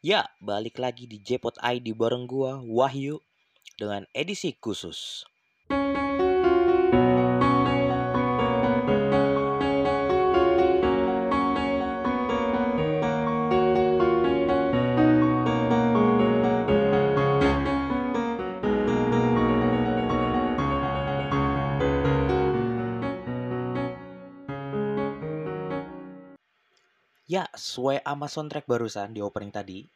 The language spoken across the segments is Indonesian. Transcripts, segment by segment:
Ya, balik lagi di Jpot ID bareng gua Wahyu dengan edisi khusus. Sesuai sama soundtrack barusan di opening tadi.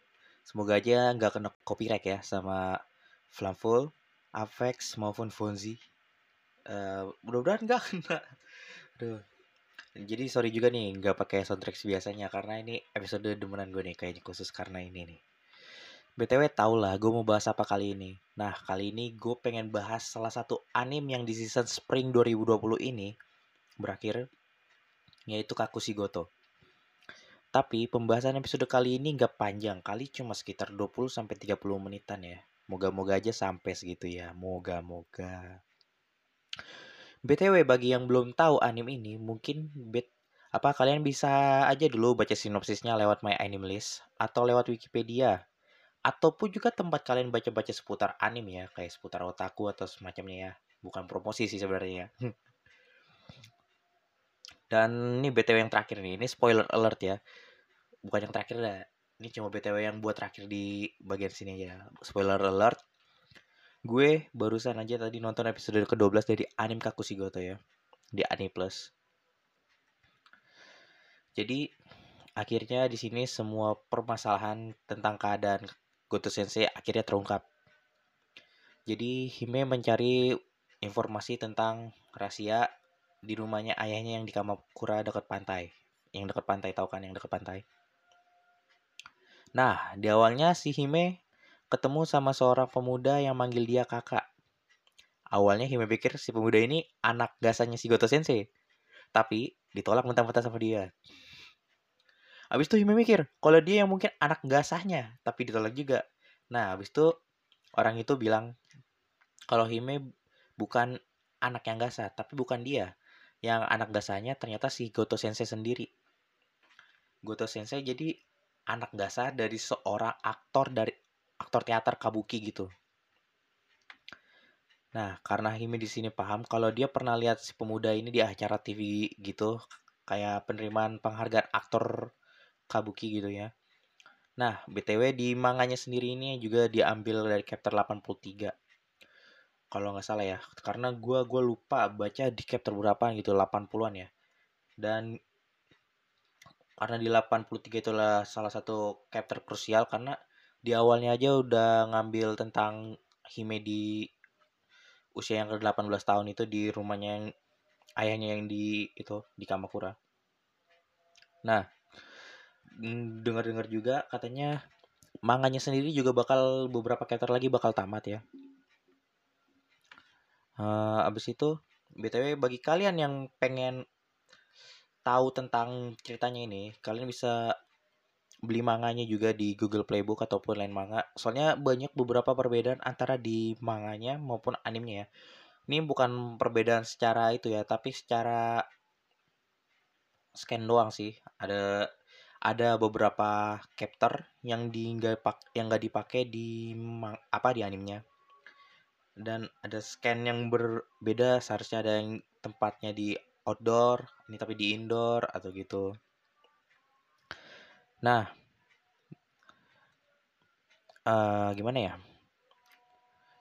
Semoga aja nggak kena copyright ya sama Flamful, Avex maupun Fonzi. Uh, mudah-mudahan nggak kena. Aduh. Jadi sorry juga nih nggak pakai soundtrack biasanya karena ini episode demenan gue nih kayaknya khusus karena ini nih. BTW tau lah gue mau bahas apa kali ini. Nah kali ini gue pengen bahas salah satu anime yang di season Spring 2020 ini berakhir yaitu Kakushi Goto. Tapi pembahasan episode kali ini nggak panjang, kali cuma sekitar 20-30 menitan ya. Moga-moga aja sampai segitu ya, moga-moga. BTW bagi yang belum tahu anime ini, mungkin bet apa kalian bisa aja dulu baca sinopsisnya lewat My Anime List atau lewat Wikipedia. Ataupun juga tempat kalian baca-baca seputar anime ya kayak seputar otaku atau semacamnya ya. Bukan promosi sih sebenarnya dan ini btw yang terakhir nih. Ini spoiler alert ya bukan yang terakhir dah ini cuma btw yang buat terakhir di bagian sini aja spoiler alert gue barusan aja tadi nonton episode ke-12 dari anime Kakushigoto ya di Anime Plus jadi akhirnya di sini semua permasalahan tentang keadaan Goto Sensei akhirnya terungkap. Jadi Hime mencari informasi tentang rahasia di rumahnya ayahnya yang di Kamakura dekat pantai. Yang dekat pantai tahu kan yang dekat pantai. Nah, di awalnya si Hime ketemu sama seorang pemuda yang manggil dia kakak. Awalnya Hime pikir si pemuda ini anak gasanya si Goto Sensei. Tapi ditolak mentah-mentah sama dia. Habis itu Hime mikir, kalau dia yang mungkin anak gasahnya, tapi ditolak juga. Nah, habis itu orang itu bilang kalau Hime bukan anak yang gasah, tapi bukan dia. Yang anak gasahnya ternyata si Goto Sensei sendiri. Goto Sensei jadi anak gasah dari seorang aktor dari aktor teater kabuki gitu. Nah, karena Hime di sini paham kalau dia pernah lihat si pemuda ini di acara TV gitu, kayak penerimaan penghargaan aktor kabuki gitu ya. Nah, BTW di manganya sendiri ini juga diambil dari chapter 83. Kalau nggak salah ya, karena gua gua lupa baca di chapter berapa gitu, 80-an ya. Dan karena di 83 itulah salah satu chapter krusial karena di awalnya aja udah ngambil tentang Hime di usia yang ke-18 tahun itu di rumahnya yang ayahnya yang di itu di Kamakura. Nah, dengar-dengar juga katanya manganya sendiri juga bakal beberapa chapter lagi bakal tamat ya. Uh, abis itu btw bagi kalian yang pengen tahu tentang ceritanya ini, kalian bisa beli manganya juga di Google Playbook ataupun lain manga. Soalnya banyak beberapa perbedaan antara di manganya maupun animenya ya. Ini bukan perbedaan secara itu ya, tapi secara scan doang sih. Ada ada beberapa captor yang di nggak yang nggak dipakai di apa di animenya. Dan ada scan yang berbeda seharusnya ada yang tempatnya di outdoor, ini tapi di indoor atau gitu. Nah, uh, gimana ya?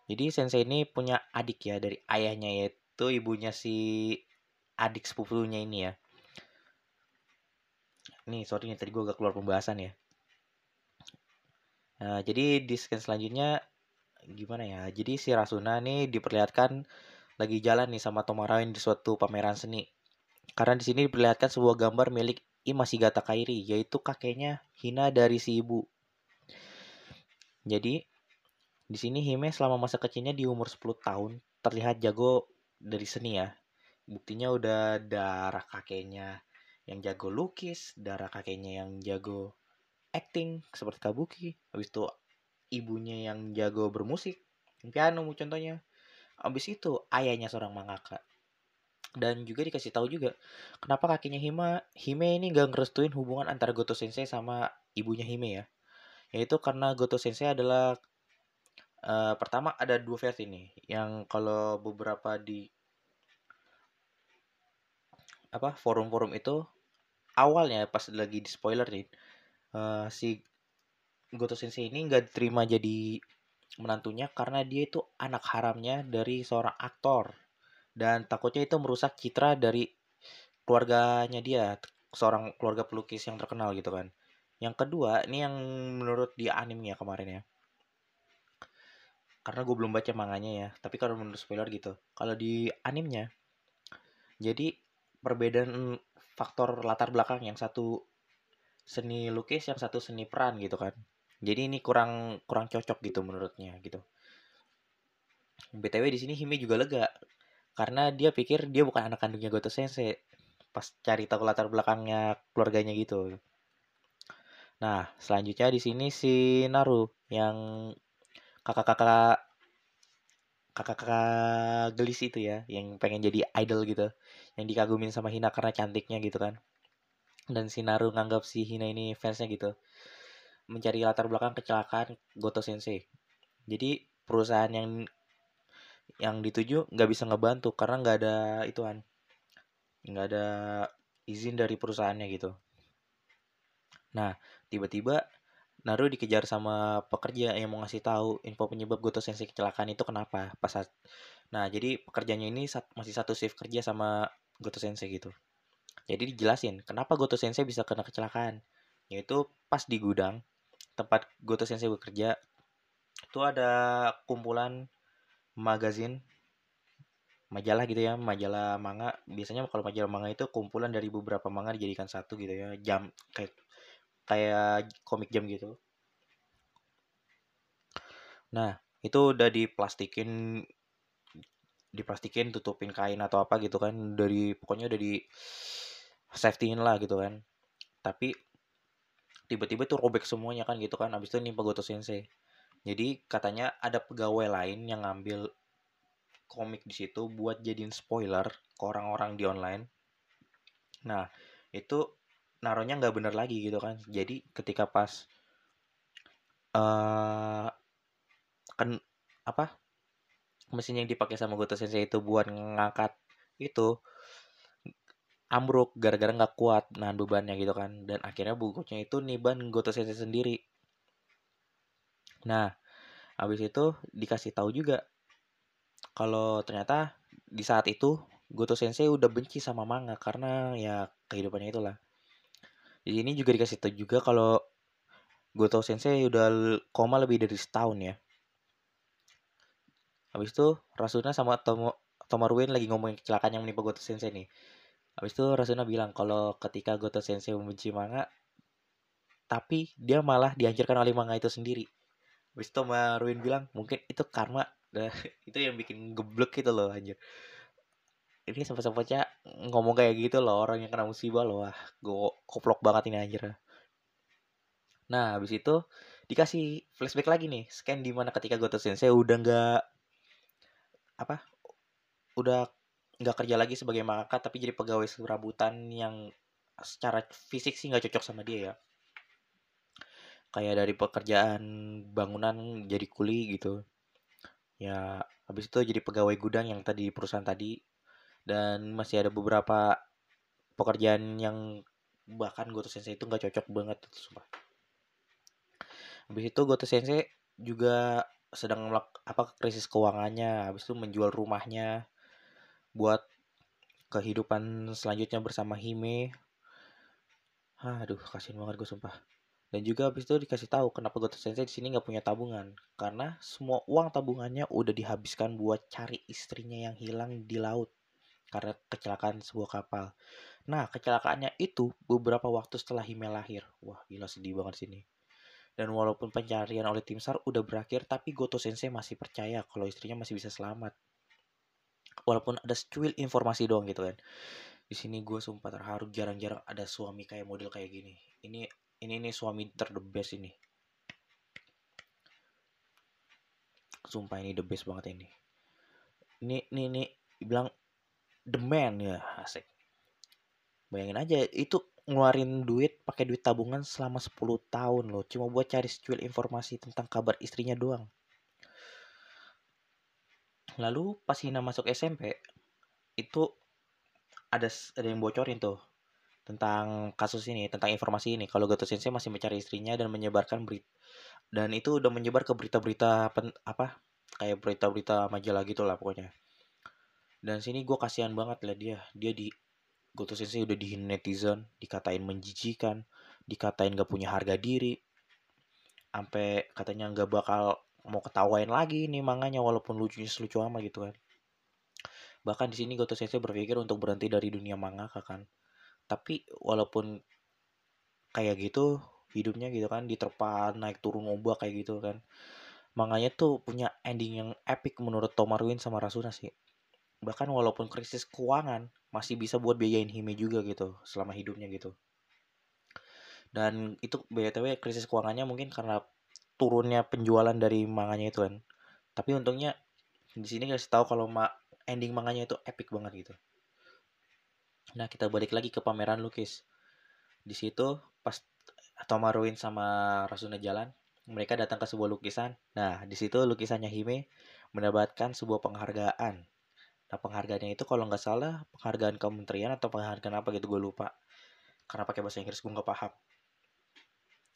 Jadi sensei ini punya adik ya dari ayahnya yaitu ibunya si adik sepupunya ini ya. Nih sorry nih tadi gue agak keluar pembahasan ya. Nah, jadi di scan selanjutnya gimana ya? Jadi si Rasuna nih diperlihatkan lagi jalan nih sama Tomarawin di suatu pameran seni. Karena di sini diperlihatkan sebuah gambar milik Imashigata Kairi, yaitu kakeknya Hina dari si ibu. Jadi, di sini Hime selama masa kecilnya di umur 10 tahun terlihat jago dari seni ya. Buktinya udah darah kakeknya yang jago lukis, darah kakeknya yang jago acting seperti kabuki. Habis itu ibunya yang jago bermusik, piano contohnya. Abis itu ayahnya seorang mangaka. Dan juga dikasih tahu juga kenapa kakinya Hime Hime ini gak ngerestuin hubungan antara Goto Sensei sama ibunya Hime ya. Yaitu karena Goto Sensei adalah uh, pertama ada dua versi nih. Yang kalau beberapa di apa forum-forum itu awalnya pas lagi di spoiler nih uh, si Goto Sensei ini nggak diterima jadi menantunya karena dia itu anak haramnya dari seorang aktor dan takutnya itu merusak citra dari keluarganya dia seorang keluarga pelukis yang terkenal gitu kan. Yang kedua ini yang menurut di animenya kemarin ya. Karena gue belum baca manganya ya tapi kalau menurut spoiler gitu. Kalau di animenya jadi perbedaan faktor latar belakang yang satu seni lukis yang satu seni peran gitu kan. Jadi ini kurang kurang cocok gitu menurutnya gitu. Btw di sini Hime juga lega karena dia pikir dia bukan anak kandungnya Goto Sensei pas cari tahu latar belakangnya keluarganya gitu. Nah selanjutnya di sini si Naru yang kakak-kakak kakak-kakak gelis itu ya yang pengen jadi idol gitu yang dikagumin sama Hina karena cantiknya gitu kan. Dan si Naru nganggap si Hina ini fansnya gitu mencari latar belakang kecelakaan Goto Sensei. Jadi perusahaan yang yang dituju nggak bisa ngebantu karena nggak ada ituan nggak ada izin dari perusahaannya gitu. Nah tiba-tiba Naru dikejar sama pekerja yang mau ngasih tahu info penyebab Goto Sensei kecelakaan itu kenapa pas saat nah jadi pekerjanya ini masih satu shift kerja sama Goto Sensei gitu. Jadi dijelasin kenapa Goto Sensei bisa kena kecelakaan? Yaitu pas di gudang tempat Goto Sensei bekerja itu ada kumpulan magazin majalah gitu ya majalah manga. Biasanya kalau majalah manga itu kumpulan dari beberapa manga dijadikan satu gitu ya jam kayak kayak komik jam gitu. Nah itu udah diplastikin diplastikin tutupin kain atau apa gitu kan dari pokoknya udah di safetyin lah gitu kan. Tapi tiba-tiba tuh robek semuanya kan gitu kan abis itu nimpa Goto Sensei jadi katanya ada pegawai lain yang ngambil komik di situ buat jadiin spoiler ke orang-orang di online. Nah, itu naruhnya nggak bener lagi gitu kan. Jadi ketika pas uh, kan apa mesin yang dipakai sama Goto Sensei itu buat ngangkat itu ambruk gara-gara nggak kuat nahan bebannya gitu kan dan akhirnya bukunya itu niban Goto Sensei sendiri nah habis itu dikasih tahu juga kalau ternyata di saat itu Goto Sensei udah benci sama manga karena ya kehidupannya itulah. Di sini juga dikasih tahu juga kalau Goto Sensei udah koma lebih dari setahun ya. Habis itu Rasuna sama Tomo Tomaruin lagi ngomongin kecelakaan yang menimpa Goto Sensei nih. Habis itu Rasuna bilang kalau ketika Goto Sensei membenci manga tapi dia malah dihancurkan oleh manga itu sendiri. Habis itu Tomaruin bilang mungkin itu karma Nah, itu yang bikin geblek gitu loh anjir. Ini sempat-sempatnya ngomong kayak gitu loh orang yang kena musibah loh. Wah, gue koplok banget ini anjir. Nah, habis itu dikasih flashback lagi nih. Scan di mana ketika Goto Sensei udah nggak apa? Udah nggak kerja lagi sebagai mangaka tapi jadi pegawai serabutan yang secara fisik sih nggak cocok sama dia ya kayak dari pekerjaan bangunan jadi kuli gitu ya habis itu jadi pegawai gudang yang tadi di perusahaan tadi dan masih ada beberapa pekerjaan yang bahkan Goto Sensei itu nggak cocok banget itu sumpah. Habis itu Goto Sensei juga sedang melak apa krisis keuangannya, habis itu menjual rumahnya buat kehidupan selanjutnya bersama Hime. Aduh, kasihan banget gue sumpah. Dan juga habis itu dikasih tahu kenapa Goto Sensei di sini nggak punya tabungan. Karena semua uang tabungannya udah dihabiskan buat cari istrinya yang hilang di laut. Karena kecelakaan sebuah kapal. Nah, kecelakaannya itu beberapa waktu setelah Hime lahir. Wah, gila sedih banget sini. Dan walaupun pencarian oleh tim SAR udah berakhir, tapi Goto Sensei masih percaya kalau istrinya masih bisa selamat. Walaupun ada secuil informasi doang gitu kan. Di sini gue sumpah terharu jarang-jarang ada suami kayak model kayak gini. Ini ini nih suami ter the best ini. Sumpah ini the best banget ini. Ini ini, ini bilang the man ya asik. Bayangin aja itu ngeluarin duit pakai duit tabungan selama 10 tahun loh. Cuma buat cari secuil informasi tentang kabar istrinya doang. Lalu pas Hina masuk SMP itu ada ada yang bocorin tuh tentang kasus ini tentang informasi ini kalau Goto Sensei masih mencari istrinya dan menyebarkan berita dan itu udah menyebar ke berita-berita apa kayak berita-berita majalah gitu lah pokoknya dan sini gue kasihan banget lah dia dia di Goto Sensei udah dihin netizen, dikatain menjijikan, dikatain gak punya harga diri, sampai katanya nggak bakal mau ketawain lagi nih manganya walaupun lucunya selucu amat gitu kan. Bahkan di sini Goto Sensei berpikir untuk berhenti dari dunia manga kan. Tapi walaupun kayak gitu hidupnya gitu kan diterpa naik turun ombak kayak gitu kan. Manganya tuh punya ending yang epic menurut Tomaruin sama Rasuna sih. Bahkan walaupun krisis keuangan masih bisa buat biayain Hime juga gitu selama hidupnya gitu. Dan itu btw krisis keuangannya mungkin karena turunnya penjualan dari manganya itu kan. Tapi untungnya di sini kasih tahu kalau ending manganya itu epic banget gitu nah kita balik lagi ke pameran lukis di situ pas Tomaruin sama Rasuna jalan mereka datang ke sebuah lukisan nah di situ lukisannya Hime mendapatkan sebuah penghargaan Nah penghargaannya itu kalau nggak salah penghargaan kementerian atau penghargaan apa gitu gue lupa. Karena pakai bahasa Inggris gue nggak paham.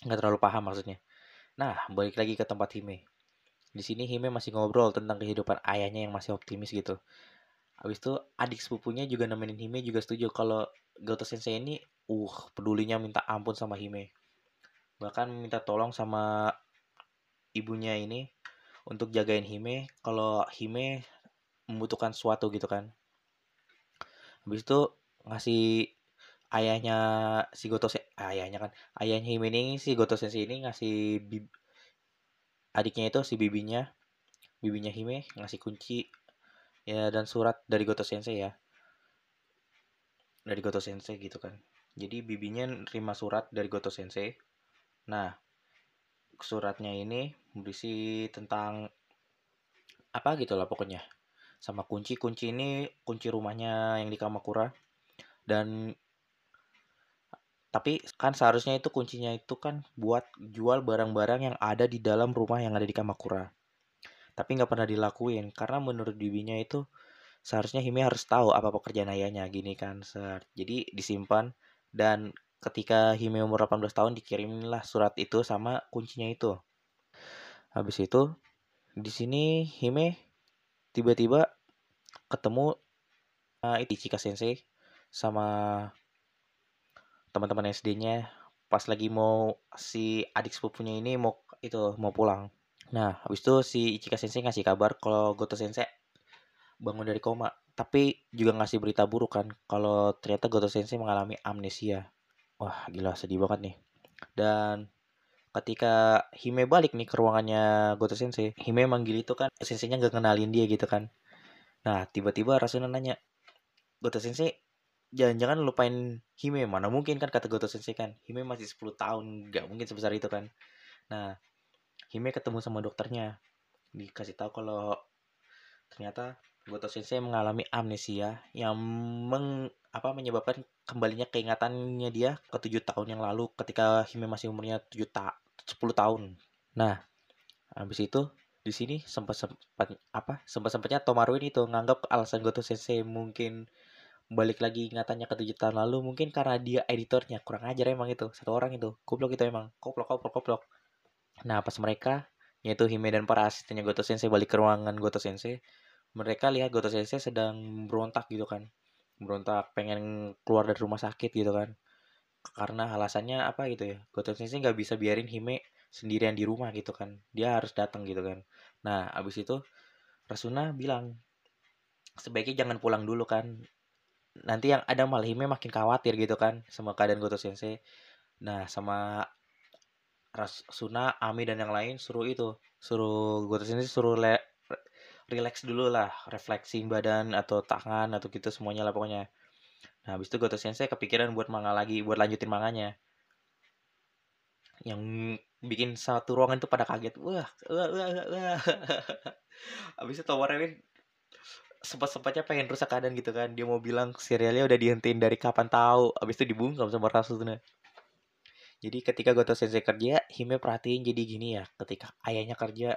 Nggak terlalu paham maksudnya. Nah balik lagi ke tempat Hime. Di sini Hime masih ngobrol tentang kehidupan ayahnya yang masih optimis gitu. Habis itu adik sepupunya juga nemenin Hime juga setuju kalau Goto Sensei ini uh pedulinya minta ampun sama Hime. Bahkan minta tolong sama ibunya ini untuk jagain Hime kalau Hime membutuhkan sesuatu gitu kan habis itu ngasih ayahnya si Goto ayahnya kan ayahnya Hime ini si Goto Sensei ini ngasih bib, adiknya itu si bibinya bibinya Hime ngasih kunci ya dan surat dari Goto Sensei ya. Dari Goto Sensei gitu kan. Jadi bibinya nerima surat dari Goto Sensei. Nah suratnya ini berisi tentang apa gitu lah pokoknya. Sama kunci kunci ini kunci rumahnya yang di Kamakura. Dan tapi kan seharusnya itu kuncinya itu kan buat jual barang-barang yang ada di dalam rumah yang ada di Kamakura tapi nggak pernah dilakuin karena menurut bibinya itu seharusnya Hime harus tahu apa pekerjaan ayahnya gini kan ser jadi disimpan dan ketika Hime umur 18 tahun dikiriminlah surat itu sama kuncinya itu. Habis itu di sini Hime tiba-tiba ketemu uh, itu Ichika Sensei sama teman-teman SD-nya pas lagi mau si adik sepupunya ini mau itu mau pulang. Nah, habis itu si Ichika Sensei ngasih kabar kalau Goto Sensei bangun dari koma, tapi juga ngasih berita buruk kan kalau ternyata Goto Sensei mengalami amnesia. Wah, gila sedih banget nih. Dan ketika Hime balik nih ke ruangannya Goto Sensei, Hime manggil itu kan senseinya gak kenalin dia gitu kan. Nah, tiba-tiba Rasuna nanya, Goto Sensei, jangan-jangan lupain Hime, mana mungkin kan kata Goto Sensei kan, Hime masih 10 tahun, gak mungkin sebesar itu kan. Nah, Hime ketemu sama dokternya, dikasih tahu kalau ternyata Goto Sensei mengalami amnesia yang meng, apa menyebabkan kembalinya keingatannya dia ke tujuh tahun yang lalu ketika Hime masih umurnya tujuh ta 10 tahun. Nah, habis itu di sini sempat sempat apa sempat sempatnya Tomaru ini tuh nganggap alasan Goto Sensei mungkin balik lagi ingatannya ke tujuh tahun lalu mungkin karena dia editornya. Kurang ajar emang itu satu orang itu. Goblok itu emang. Koplok koplok koplok nah pas mereka yaitu Hime dan para asistennya Goto Sensei balik ke ruangan Goto Sensei mereka lihat Goto Sensei sedang berontak gitu kan. Berontak pengen keluar dari rumah sakit gitu kan. Karena alasannya apa gitu ya Goto Sensei nggak bisa biarin Hime sendirian di rumah gitu kan. Dia harus datang gitu kan. Nah abis itu Rasuna bilang sebaiknya jangan pulang dulu kan. Nanti yang ada malah Hime makin khawatir gitu kan sama keadaan Goto Sensei. Nah sama Rasuna Ami dan yang lain suruh itu suruh Goto Sensei suruh le relax dulu lah refleksi badan atau tangan atau gitu semuanya lah pokoknya. Nah habis itu Goto Sensei kepikiran buat manga lagi buat lanjutin manganya. Yang bikin satu ruangan itu pada kaget wah wah wah, wah. abis itu Tomoremin sempat-sempatnya pengen rusak keadaan gitu kan. Dia mau bilang serialnya udah dihentiin dari kapan tahu. Abis itu dibungkam sama Rasuna jadi ketika Goto Sensei kerja Hime perhatiin jadi gini ya ketika ayahnya kerja.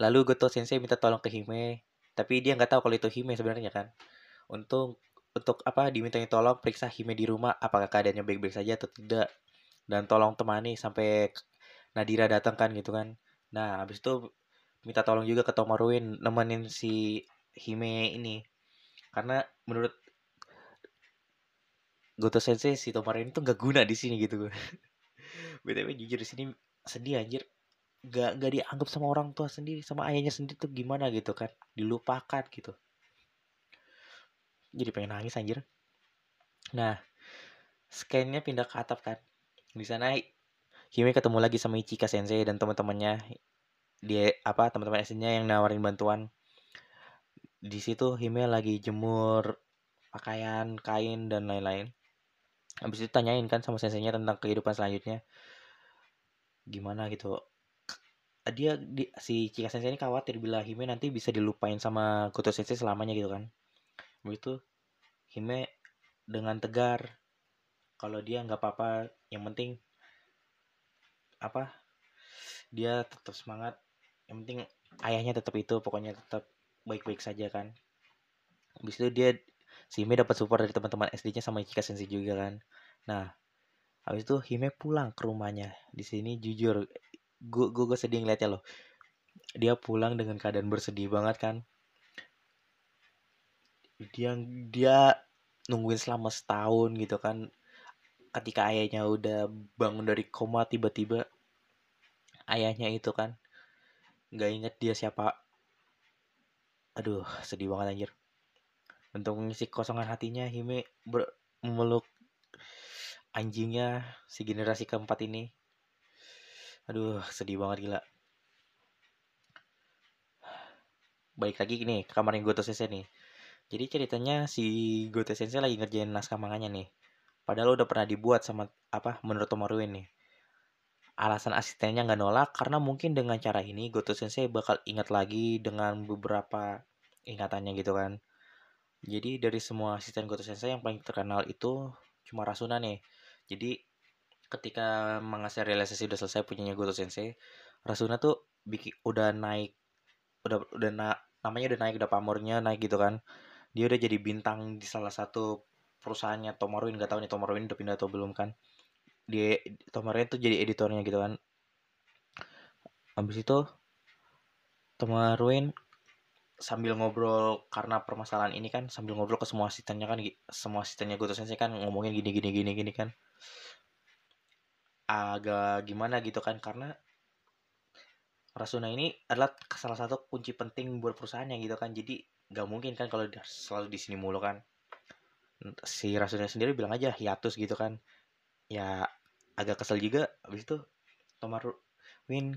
Lalu Goto Sensei minta tolong ke Hime tapi dia nggak tahu kalau itu Hime sebenarnya kan. Untuk untuk apa dimintanya tolong periksa Hime di rumah apakah keadaannya baik-baik saja atau tidak. Dan tolong temani sampai Nadira datang kan gitu kan. Nah habis itu minta tolong juga ke Tomaruin nemenin si Hime ini. Karena menurut Goto Sensei si Tomaruin itu nggak guna di sini gitu. Btw jujur di sini sedih anjir. Gak gak dianggap sama orang tua sendiri sama ayahnya sendiri tuh gimana gitu kan. Dilupakan gitu. Jadi pengen nangis anjir. Nah scannya pindah ke atap kan. Di sana Hime ketemu lagi sama Ichika Sensei dan teman-temannya. Dia apa teman-teman SD-nya yang nawarin bantuan. Di situ Hime lagi jemur pakaian kain dan lain-lain habis itu tanyain kan sama senseinya tentang kehidupan selanjutnya. Gimana gitu. Dia di, si Chika Sensei ini khawatir bila Hime nanti bisa dilupain sama Goto Sensei selamanya gitu kan. Begitu Hime dengan tegar kalau dia nggak apa-apa yang penting apa dia tetap semangat. Yang penting ayahnya tetap itu pokoknya tetap baik-baik saja kan. Habis itu dia Hime dapat support dari teman-teman SD-nya sama Ichika Sensei juga kan. Nah habis itu Hime pulang ke rumahnya. Di sini jujur gue gue sedih ngeliatnya loh. Dia pulang dengan keadaan bersedih banget kan. Dia dia nungguin selama setahun gitu kan. Ketika ayahnya udah bangun dari koma tiba-tiba ayahnya itu kan nggak inget dia siapa. Aduh sedih banget anjir untuk mengisi kosongan hatinya Hime memeluk anjingnya si generasi keempat ini. Aduh sedih banget gila. Baik lagi nih kamarnya Goto Sensei nih. Jadi ceritanya si Goto Sensei lagi ngerjain naskah manganya nih. Padahal udah pernah dibuat sama apa menurut Tomaruin nih alasan asistennya nggak nolak karena mungkin dengan cara ini Goto Sensei bakal ingat lagi dengan beberapa ingatannya gitu kan. Jadi dari semua asisten Goto Sensei yang paling terkenal itu cuma Rasuna nih. Jadi ketika manga serialisasi udah selesai punyanya Goto Sensei, Rasuna tuh bikin udah naik udah udah na, namanya udah naik udah pamornya naik gitu kan. Dia udah jadi bintang di salah satu perusahaannya Tomaruin nggak tahu nih Tomaruin udah pindah atau belum kan di Tomaruin tuh jadi editornya gitu kan habis itu Tomaruin sambil ngobrol karena permasalahan ini kan sambil ngobrol ke semua asistennya kan semua asistennya Goto Sensei kan ngomongin gini gini gini gini kan. Agak gimana gitu kan karena Rasuna ini adalah salah satu kunci penting buat perusahaannya gitu kan. Jadi nggak mungkin kan kalau selalu di sini mulu kan. Si Rasuna sendiri bilang aja hiatus gitu kan. Ya agak kesel juga. Habis itu Tomaru Win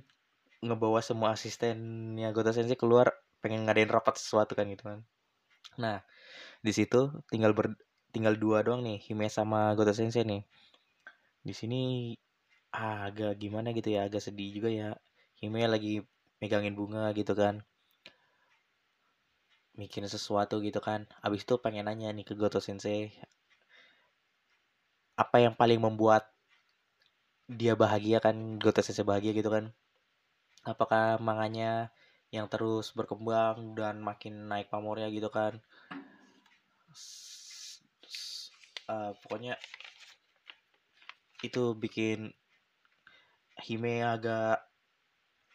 ngebawa semua asistennya Goto Sensei keluar pengen ngadain rapat sesuatu kan gitu kan. Nah di situ tinggal ber tinggal dua doang nih Hime sama Goto Sensei nih. Di sini agak gimana gitu ya agak sedih juga ya. Hime lagi megangin bunga gitu kan. Mikirin sesuatu gitu kan. Abis itu pengen nanya nih ke Goto Sensei apa yang paling membuat dia bahagia kan? Goto Sensei bahagia gitu kan. Apakah manganya yang terus berkembang dan makin naik pamornya gitu kan. Uh, pokoknya itu bikin Hime agak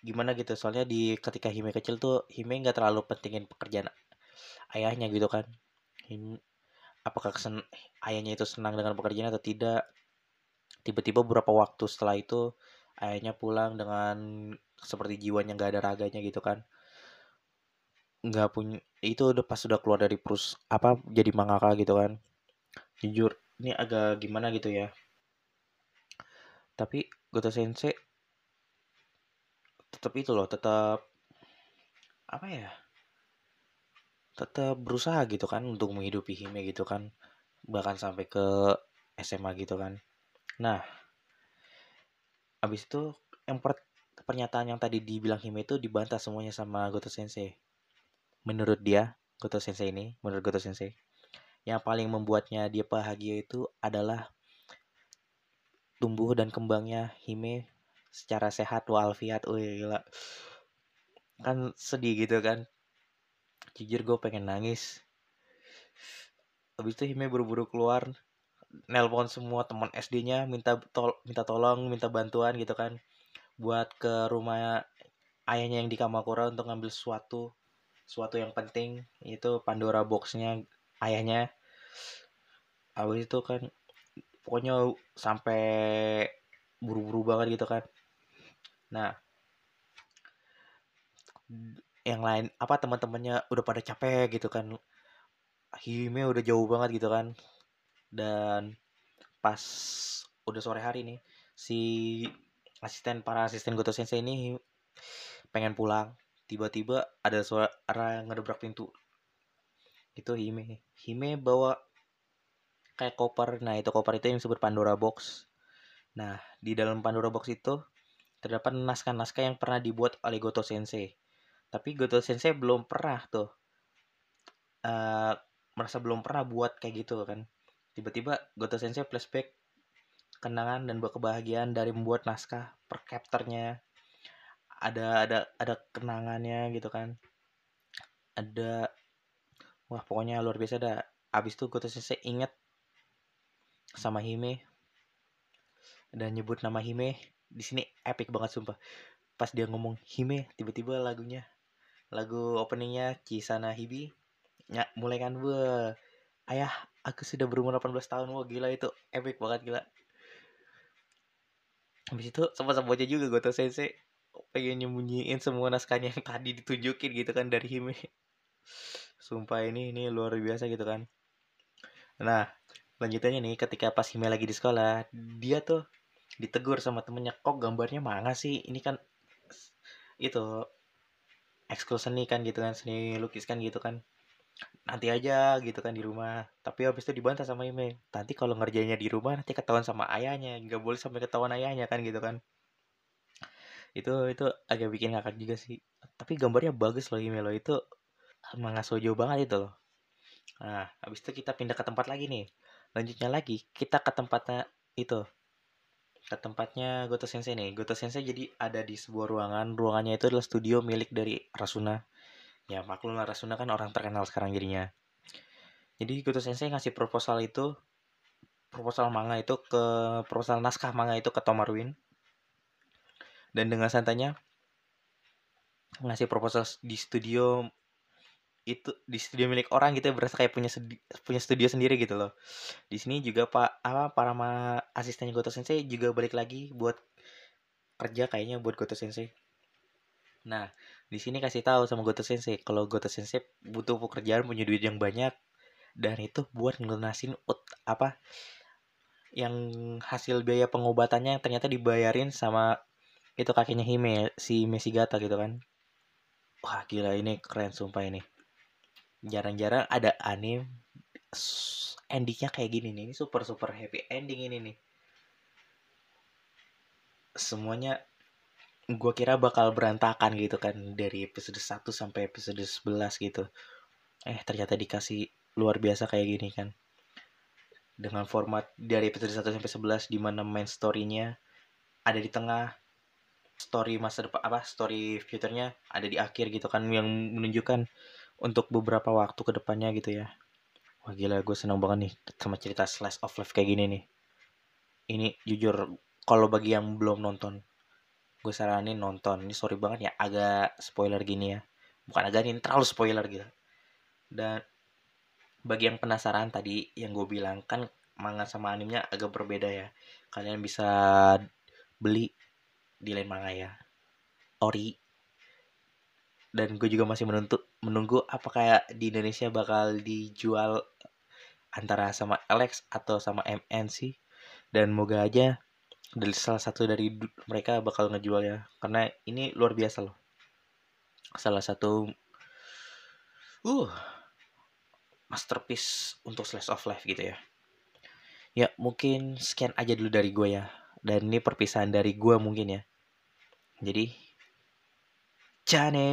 gimana gitu. Soalnya di ketika Hime kecil tuh Hime nggak terlalu pentingin pekerjaan ayahnya gitu kan. Hime, apakah kesen, ayahnya itu senang dengan pekerjaan atau tidak? Tiba-tiba beberapa waktu setelah itu ayahnya pulang dengan seperti jiwanya nggak ada raganya gitu kan. Nggak punya itu udah pas sudah keluar dari perus apa jadi mangaka gitu kan. Jujur ini agak gimana gitu ya. Tapi Goto Sensei tetap itu loh tetap apa ya tetap berusaha gitu kan untuk menghidupi Hime gitu kan. Bahkan sampai ke SMA gitu kan. Nah, abis itu yang per, pernyataan yang tadi dibilang Hime itu dibantah semuanya sama Goto Sensei. menurut dia Goto Sensei ini menurut Goto Sensei yang paling membuatnya dia bahagia itu adalah tumbuh dan kembangnya Hime secara sehat walafiat. Wih gila. Kan sedih gitu kan. Jujur gue pengen nangis. Habis itu Hime buru-buru keluar nelpon semua teman SD-nya minta tol minta tolong minta bantuan gitu kan buat ke rumah ayahnya yang di Kamakura untuk ngambil sesuatu sesuatu yang penting. Itu Pandora boxnya ayahnya. Habis itu kan pokoknya sampai buru-buru banget gitu kan. Nah yang lain apa teman-temannya udah pada capek gitu kan. Hime udah jauh banget gitu kan. Dan pas udah sore hari nih si asisten para asisten Goto Sensei ini pengen pulang. Tiba-tiba ada suara ngedobrak pintu. Itu Hime. Hime bawa kayak koper. Nah itu koper itu yang disebut Pandora box. Nah di dalam Pandora box itu terdapat naskah-naskah yang pernah dibuat oleh Goto Sensei. Tapi Goto Sensei belum pernah tuh uh, merasa belum pernah buat kayak gitu kan. Tiba-tiba Goto Sensei flashback kenangan dan kebahagiaan dari membuat naskah per chapternya. Ada ada ada kenangannya gitu kan. Ada wah pokoknya luar biasa dah. Abis itu Goto Sensei inget sama Hime. Dan nyebut nama Hime. Di sini epic banget sumpah. Pas dia ngomong Hime tiba-tiba lagunya lagu openingnya Cisana Hibi. Ya mulai kan gue ayah aku sudah berumur 18 tahun. Wah gila itu epic banget gila habis itu sama aja juga Goto Sensei. Pengen nyembunyiin semua naskahnya yang tadi ditunjukin gitu kan dari Hime. Sumpah ini ini luar biasa gitu kan. Nah lanjutannya nih ketika pas Hime lagi di sekolah dia tuh ditegur sama temennya kok gambarnya manga sih? Ini kan itu ekskul seni kan gitu kan seni lukis kan gitu kan nanti aja gitu kan di rumah. Tapi habis itu dibantah sama Hime nanti kalau ngerjainnya di rumah nanti ketahuan sama ayahnya. Nggak boleh sampai ketahuan ayahnya kan gitu kan. Itu itu agak bikin ngakak juga sih. Tapi gambarnya bagus loh Hime loh. Itu manga sojo banget itu loh. Nah habis itu kita pindah ke tempat lagi nih. Lanjutnya lagi kita ke tempatnya itu. Ke tempatnya Goto Sensei nih. Goto Sensei jadi ada di sebuah ruangan. Ruangannya itu adalah studio milik dari Rasuna ya maklum lah Rasuna kan orang terkenal sekarang jadinya. Jadi Goto Sensei ngasih proposal itu proposal manga itu ke proposal naskah manga itu ke Tomarwin dan dengan santainya ngasih proposal di studio itu di studio milik orang gitu ya berasa kayak punya punya studio sendiri gitu loh. Di sini juga pak apa para ma, asistennya Goto Sensei juga balik lagi buat kerja kayaknya buat Goto Sensei. Nah di sini kasih tahu sama Goto Sensei kalau Goto Sensei butuh pekerjaan punya duit yang banyak dan itu buat ngelunasin ut apa yang hasil biaya pengobatannya ternyata dibayarin sama itu kakinya Hime si Mesigata gitu kan. Wah gila ini keren sumpah ini. Jarang-jarang ada anime endingnya kayak gini nih ini super super happy ending ini nih. Semuanya gue kira bakal berantakan gitu kan dari episode 1 sampai episode 11 gitu eh ternyata dikasih luar biasa kayak gini kan dengan format dari episode 1 sampai 11 di mana main story-nya ada di tengah story masa depan apa story future-nya ada di akhir gitu kan yang menunjukkan untuk beberapa waktu ke depannya gitu ya. Wah gila gue seneng banget nih sama cerita slice of life kayak gini nih. Ini jujur kalau bagi yang belum nonton, gue saranin nonton. Ini sorry banget ya agak spoiler gini ya. Bukan agak ini terlalu spoiler gitu. Dan bagi yang penasaran tadi yang gue bilang kan manga sama animenya agak berbeda ya. Kalian bisa beli di lain manga ya. Ori dan gue juga masih menunggu menunggu apakah di Indonesia bakal dijual antara sama Alex atau sama MNC dan moga aja dari salah satu dari mereka bakal ngejual ya karena ini luar biasa loh. Salah satu uh masterpiece untuk slice of life gitu ya. Ya mungkin sekian aja dulu dari gue ya. Dan ini perpisahan dari gue mungkin ya. Jadi cane